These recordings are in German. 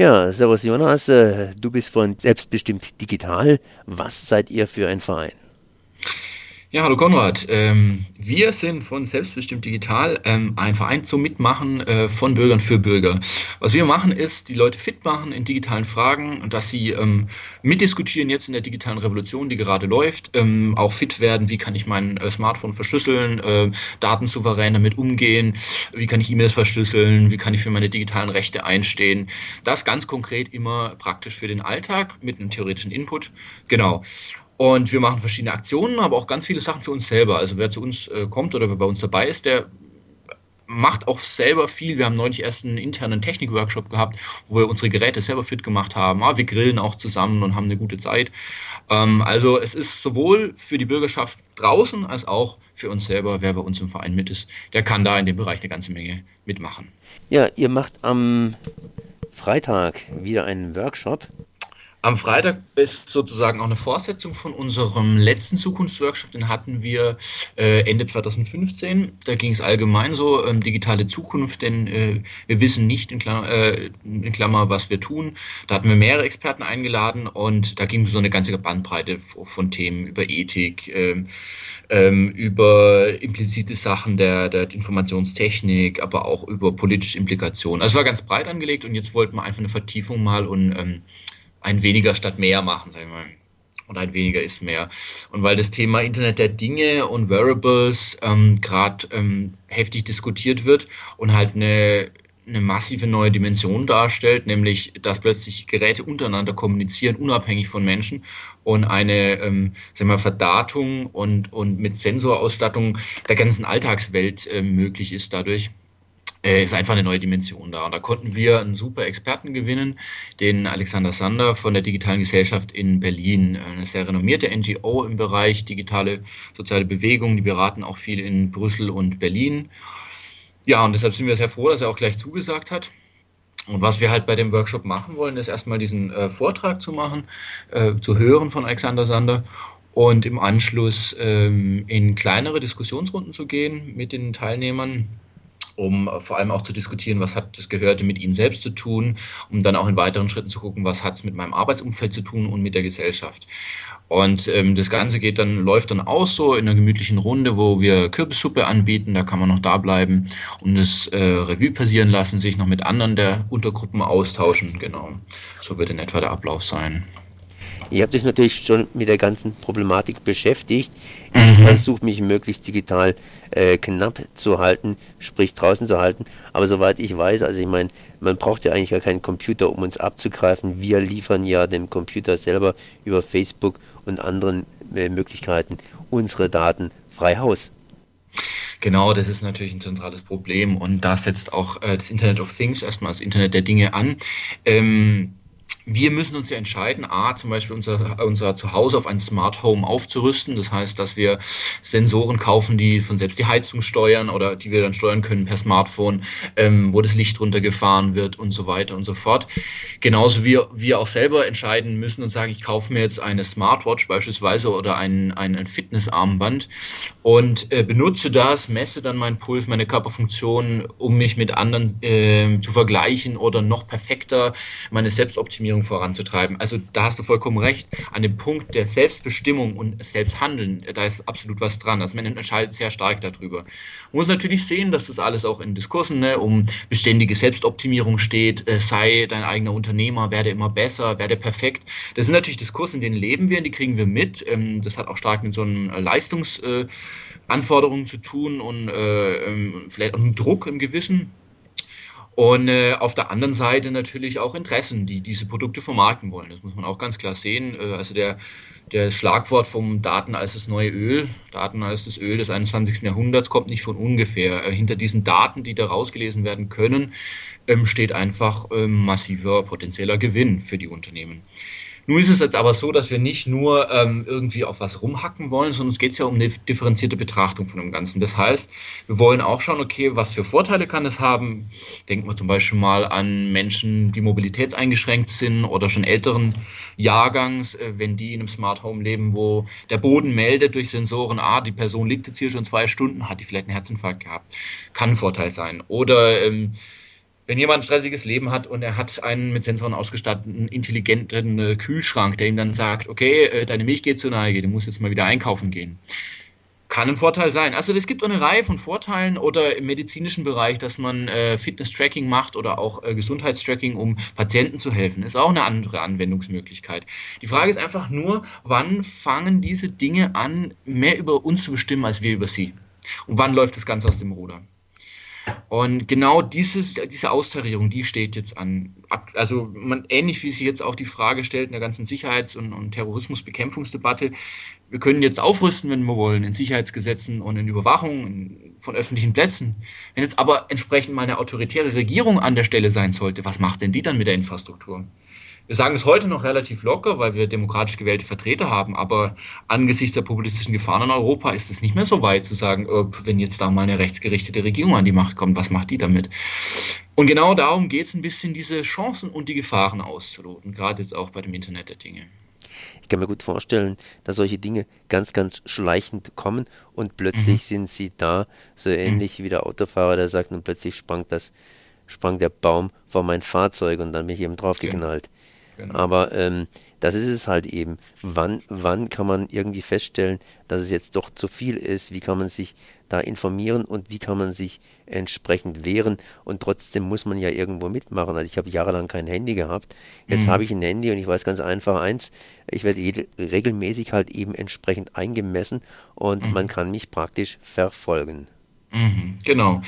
Ja, Servus Jonas, äh, du bist von Selbstbestimmt Digital. Was seid ihr für ein Verein? Ja, hallo Konrad. Ähm, wir sind von Selbstbestimmt Digital ähm, ein Verein zum Mitmachen äh, von Bürgern für Bürger. Was wir machen, ist, die Leute fit machen in digitalen Fragen und dass sie ähm, mitdiskutieren jetzt in der digitalen Revolution, die gerade läuft, ähm, auch fit werden, wie kann ich mein äh, Smartphone verschlüsseln, äh, datensouverän damit umgehen, wie kann ich E-Mails verschlüsseln, wie kann ich für meine digitalen Rechte einstehen. Das ganz konkret immer praktisch für den Alltag mit einem theoretischen Input. Genau. Und wir machen verschiedene Aktionen, aber auch ganz viele Sachen für uns selber. Also wer zu uns äh, kommt oder wer bei uns dabei ist, der macht auch selber viel. Wir haben neulich erst einen internen Technik-Workshop gehabt, wo wir unsere Geräte selber fit gemacht haben. Ah, wir grillen auch zusammen und haben eine gute Zeit. Ähm, also es ist sowohl für die Bürgerschaft draußen als auch für uns selber, wer bei uns im Verein mit ist, der kann da in dem Bereich eine ganze Menge mitmachen. Ja, ihr macht am Freitag wieder einen Workshop. Am Freitag ist sozusagen auch eine Fortsetzung von unserem letzten Zukunftsworkshop. Den hatten wir äh, Ende 2015. Da ging es allgemein so ähm, digitale Zukunft, denn äh, wir wissen nicht in Klammer, äh, in Klammer, was wir tun. Da hatten wir mehrere Experten eingeladen und da ging so eine ganze Bandbreite von Themen über Ethik, ähm, ähm, über implizite Sachen der, der Informationstechnik, aber auch über politische Implikationen. Also es war ganz breit angelegt und jetzt wollten wir einfach eine Vertiefung mal und ähm, ein weniger statt mehr machen, sagen wir mal. Und ein weniger ist mehr. Und weil das Thema Internet der Dinge und Wearables ähm, gerade ähm, heftig diskutiert wird und halt eine, eine massive neue Dimension darstellt, nämlich dass plötzlich Geräte untereinander kommunizieren, unabhängig von Menschen und eine ähm, sagen wir, Verdatung und, und mit Sensorausstattung der ganzen Alltagswelt äh, möglich ist dadurch ist einfach eine neue Dimension da. Und da konnten wir einen super Experten gewinnen, den Alexander Sander von der Digitalen Gesellschaft in Berlin, eine sehr renommierte NGO im Bereich digitale soziale Bewegung. Die beraten auch viel in Brüssel und Berlin. Ja, und deshalb sind wir sehr froh, dass er auch gleich zugesagt hat. Und was wir halt bei dem Workshop machen wollen, ist erstmal diesen äh, Vortrag zu machen, äh, zu hören von Alexander Sander und im Anschluss ähm, in kleinere Diskussionsrunden zu gehen mit den Teilnehmern um vor allem auch zu diskutieren, was hat das Gehörte mit Ihnen selbst zu tun, um dann auch in weiteren Schritten zu gucken, was hat es mit meinem Arbeitsumfeld zu tun und mit der Gesellschaft. Und ähm, das Ganze geht dann, läuft dann aus so in einer gemütlichen Runde, wo wir Kürbissuppe anbieten, da kann man noch da bleiben und das äh, Revue passieren lassen, sich noch mit anderen der Untergruppen austauschen. Genau. So wird in etwa der Ablauf sein. Ihr habt euch natürlich schon mit der ganzen Problematik beschäftigt. Ich mhm. versuche mich möglichst digital äh, knapp zu halten, sprich draußen zu halten. Aber soweit ich weiß, also ich meine, man braucht ja eigentlich gar keinen Computer, um uns abzugreifen. Wir liefern ja dem Computer selber über Facebook und anderen äh, Möglichkeiten unsere Daten frei Haus. Genau, das ist natürlich ein zentrales Problem und da setzt auch äh, das Internet of Things erstmal das Internet der Dinge an. Ähm, wir müssen uns ja entscheiden, A, zum Beispiel unser, unser Zuhause auf ein Smart Home aufzurüsten. Das heißt, dass wir Sensoren kaufen, die von selbst die Heizung steuern oder die wir dann steuern können per Smartphone, ähm, wo das Licht runtergefahren wird und so weiter und so fort. Genauso wie wir auch selber entscheiden müssen und sagen, ich kaufe mir jetzt eine Smartwatch beispielsweise oder ein, ein, ein Fitnessarmband und äh, benutze das, messe dann meinen Puls, meine Körperfunktion, um mich mit anderen äh, zu vergleichen oder noch perfekter meine Selbstoptimierung Digitalisierung voranzutreiben. Also da hast du vollkommen recht. An dem Punkt der Selbstbestimmung und Selbsthandeln, da ist absolut was dran. Also man entscheidet sehr stark darüber. Man muss natürlich sehen, dass das alles auch in Diskursen ne, um beständige Selbstoptimierung steht. Äh, sei dein eigener Unternehmer, werde immer besser, werde perfekt. Das sind natürlich Diskurse, in denen leben wir, und die kriegen wir mit. Ähm, das hat auch stark mit so einem Leistungsanforderungen äh, zu tun und äh, ähm, vielleicht auch einem Druck im Gewissen. Und äh, auf der anderen Seite natürlich auch Interessen, die diese Produkte vermarkten wollen. Das muss man auch ganz klar sehen. Äh, also der, der Schlagwort vom Daten als das neue Öl, Daten als das Öl des 21. Jahrhunderts kommt nicht von ungefähr. Äh, hinter diesen Daten, die da rausgelesen werden können, ähm, steht einfach ähm, massiver potenzieller Gewinn für die Unternehmen. Nun ist es jetzt aber so, dass wir nicht nur ähm, irgendwie auf was rumhacken wollen, sondern es geht ja um eine differenzierte Betrachtung von dem Ganzen. Das heißt, wir wollen auch schauen, okay, was für Vorteile kann es haben? Denken wir zum Beispiel mal an Menschen, die mobilitätseingeschränkt sind oder schon älteren Jahrgangs, äh, wenn die in einem Smart Home leben, wo der Boden meldet durch Sensoren, ah, die Person liegt jetzt hier schon zwei Stunden, hat die vielleicht einen Herzinfarkt gehabt. Kann ein Vorteil sein. Oder ähm, wenn jemand ein stressiges Leben hat und er hat einen mit Sensoren ausgestatteten, intelligenten äh, Kühlschrank, der ihm dann sagt, okay, äh, deine Milch geht zur Neige, du musst jetzt mal wieder einkaufen gehen kann ein Vorteil sein. Also es gibt eine Reihe von Vorteilen oder im medizinischen Bereich, dass man äh, Fitness-Tracking macht oder auch äh, Gesundheitstracking, um Patienten zu helfen. Ist auch eine andere Anwendungsmöglichkeit. Die Frage ist einfach nur, wann fangen diese Dinge an, mehr über uns zu bestimmen als wir über sie? Und wann läuft das Ganze aus dem Ruder? Und genau dieses, diese Austarierung, die steht jetzt an. Also man, ähnlich wie sich jetzt auch die Frage stellt in der ganzen Sicherheits- und, und Terrorismusbekämpfungsdebatte, wir können jetzt aufrüsten, wenn wir wollen, in Sicherheitsgesetzen und in Überwachung von öffentlichen Plätzen. Wenn jetzt aber entsprechend mal eine autoritäre Regierung an der Stelle sein sollte, was macht denn die dann mit der Infrastruktur? Wir sagen es heute noch relativ locker, weil wir demokratisch gewählte Vertreter haben, aber angesichts der populistischen Gefahren in Europa ist es nicht mehr so weit zu sagen, wenn jetzt da mal eine rechtsgerichtete Regierung an die Macht kommt, was macht die damit? Und genau darum geht es ein bisschen, diese Chancen und die Gefahren auszuloten, gerade jetzt auch bei dem Internet der Dinge. Ich kann mir gut vorstellen, dass solche Dinge ganz, ganz schleichend kommen und plötzlich mhm. sind sie da, so ähnlich mhm. wie der Autofahrer, der sagt, und plötzlich sprang das, sprang der Baum vor mein Fahrzeug und dann bin ich eben draufgeknallt. Okay. Genau. Aber ähm, das ist es halt eben. Wann, wann kann man irgendwie feststellen, dass es jetzt doch zu viel ist? Wie kann man sich da informieren und wie kann man sich entsprechend wehren? Und trotzdem muss man ja irgendwo mitmachen. Also ich habe jahrelang kein Handy gehabt. Jetzt mhm. habe ich ein Handy und ich weiß ganz einfach eins, ich werde regelmäßig halt eben entsprechend eingemessen und mhm. man kann mich praktisch verfolgen. Mhm, genau.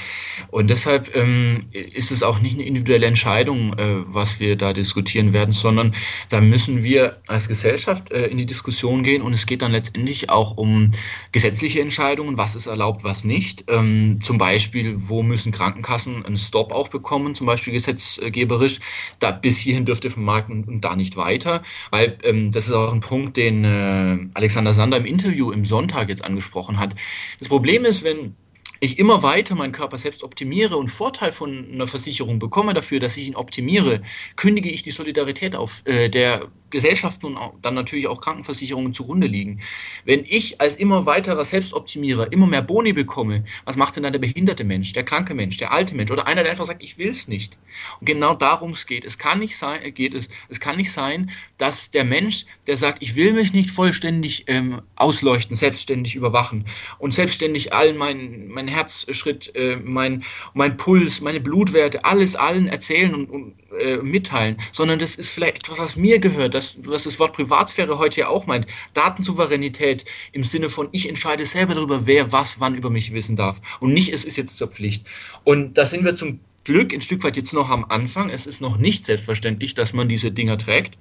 Und deshalb ähm, ist es auch nicht eine individuelle Entscheidung, äh, was wir da diskutieren werden, sondern da müssen wir als Gesellschaft äh, in die Diskussion gehen und es geht dann letztendlich auch um gesetzliche Entscheidungen, was ist erlaubt, was nicht. Ähm, zum Beispiel, wo müssen Krankenkassen einen Stop auch bekommen, zum Beispiel gesetzgeberisch. Da bis hierhin dürfte vom Markt und, und da nicht weiter, weil ähm, das ist auch ein Punkt, den äh, Alexander Sander im Interview im Sonntag jetzt angesprochen hat. Das Problem ist, wenn ich immer weiter meinen Körper selbst optimiere und Vorteil von einer Versicherung bekomme dafür, dass ich ihn optimiere, kündige ich die Solidarität auf, äh, der Gesellschaften und dann natürlich auch Krankenversicherungen zugrunde liegen. Wenn ich als immer weiterer Selbstoptimierer immer mehr Boni bekomme, was macht denn dann der behinderte Mensch, der kranke Mensch, der alte Mensch oder einer, der einfach sagt, ich will es nicht. Und genau darum geht. Es kann nicht sein, äh, geht es, es kann nicht sein, dass der Mensch, der sagt, ich will mich nicht vollständig ähm, ausleuchten, selbstständig überwachen und selbstständig allen meinen mein Herzschritt, äh, mein, mein Puls, meine Blutwerte, alles allen erzählen und, und äh, mitteilen, sondern das ist vielleicht etwas, was mir gehört, das, was das Wort Privatsphäre heute ja auch meint. Datensouveränität im Sinne von, ich entscheide selber darüber, wer was wann über mich wissen darf. Und nicht, es ist jetzt zur Pflicht. Und da sind wir zum Glück ein Stück weit jetzt noch am Anfang. Es ist noch nicht selbstverständlich, dass man diese Dinger trägt,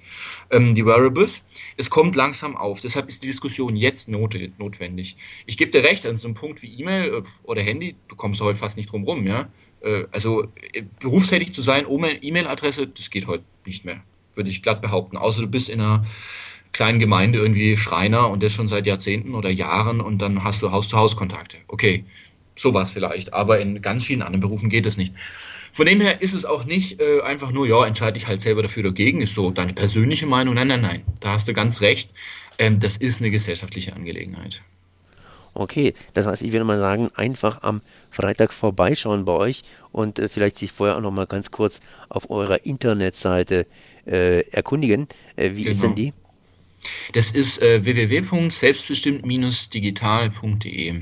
ähm, die Wearables. Es kommt langsam auf. Deshalb ist die Diskussion jetzt not notwendig. Ich gebe dir recht, an so einem Punkt wie E-Mail äh, oder Handy, du kommst heute fast nicht drum rum, ja. Äh, also äh, berufstätig zu sein ohne E-Mail-Adresse, das geht heute nicht mehr, würde ich glatt behaupten. Außer du bist in einer kleinen Gemeinde irgendwie Schreiner und das schon seit Jahrzehnten oder Jahren und dann hast du Haus-zu-Haus-Kontakte. Okay, sowas vielleicht, aber in ganz vielen anderen Berufen geht das nicht. Von dem her ist es auch nicht äh, einfach nur, ja, entscheide ich halt selber dafür oder dagegen, ist so deine persönliche Meinung. Nein, nein, nein, da hast du ganz recht. Ähm, das ist eine gesellschaftliche Angelegenheit. Okay, das heißt, ich würde mal sagen, einfach am Freitag vorbeischauen bei euch und äh, vielleicht sich vorher auch noch mal ganz kurz auf eurer Internetseite äh, erkundigen. Äh, wie genau. ist denn genau. die? Das ist äh, www.selbstbestimmt-digital.de.